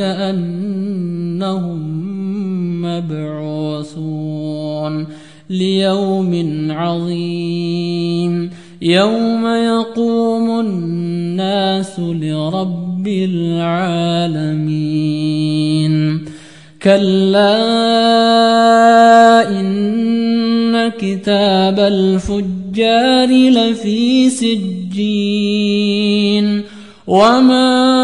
أنهم مبعوثون ليوم عظيم يوم يقوم الناس لرب العالمين كلا إن كتاب الفجار لفي سجين وما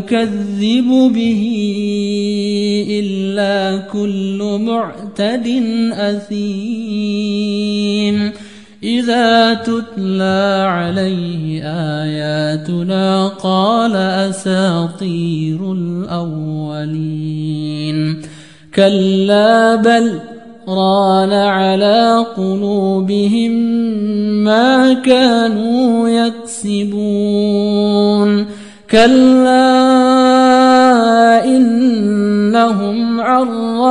يكذب به إلا كل معتد أثيم. إذا تتلى عليه آياتنا قال أساطير الأولين. كلا بل ران على قلوبهم ما كانوا يكسبون. كلا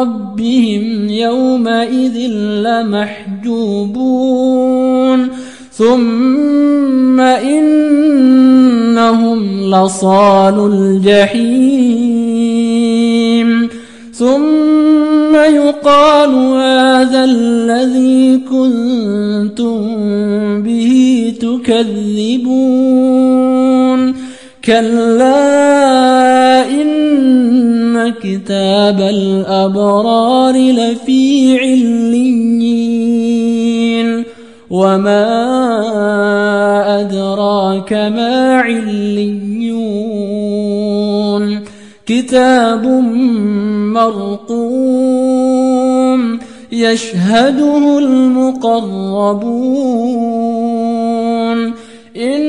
ربهم يومئذ لمحجوبون. ثم إنهم لصال الجحيم. ثم يقال هذا الذي كنتم به تكذبون. كلا إن كتاب الأبرار لفي عليين وما أدراك ما عليون كتاب مرقوم يشهده المقربون إن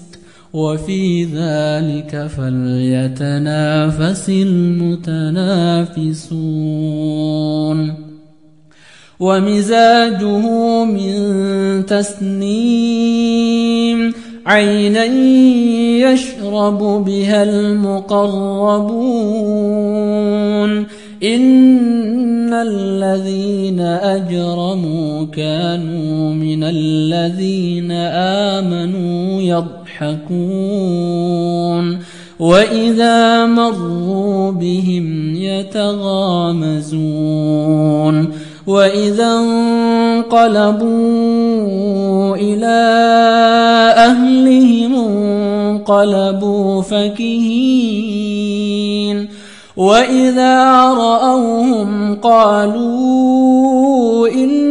وفي ذلك فليتنافس المتنافسون. ومزاجه من تسنيم عينا يشرب بها المقربون. إن الذين أجرموا كانوا من الذين آمنوا يضحكون وإذا مروا بهم يتغامزون وإذا انقلبوا إلى أهلهم انقلبوا فكهين وإذا رأوهم قالوا إن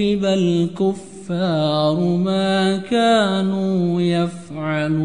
ليثوب الكفار ما كانوا يفعلون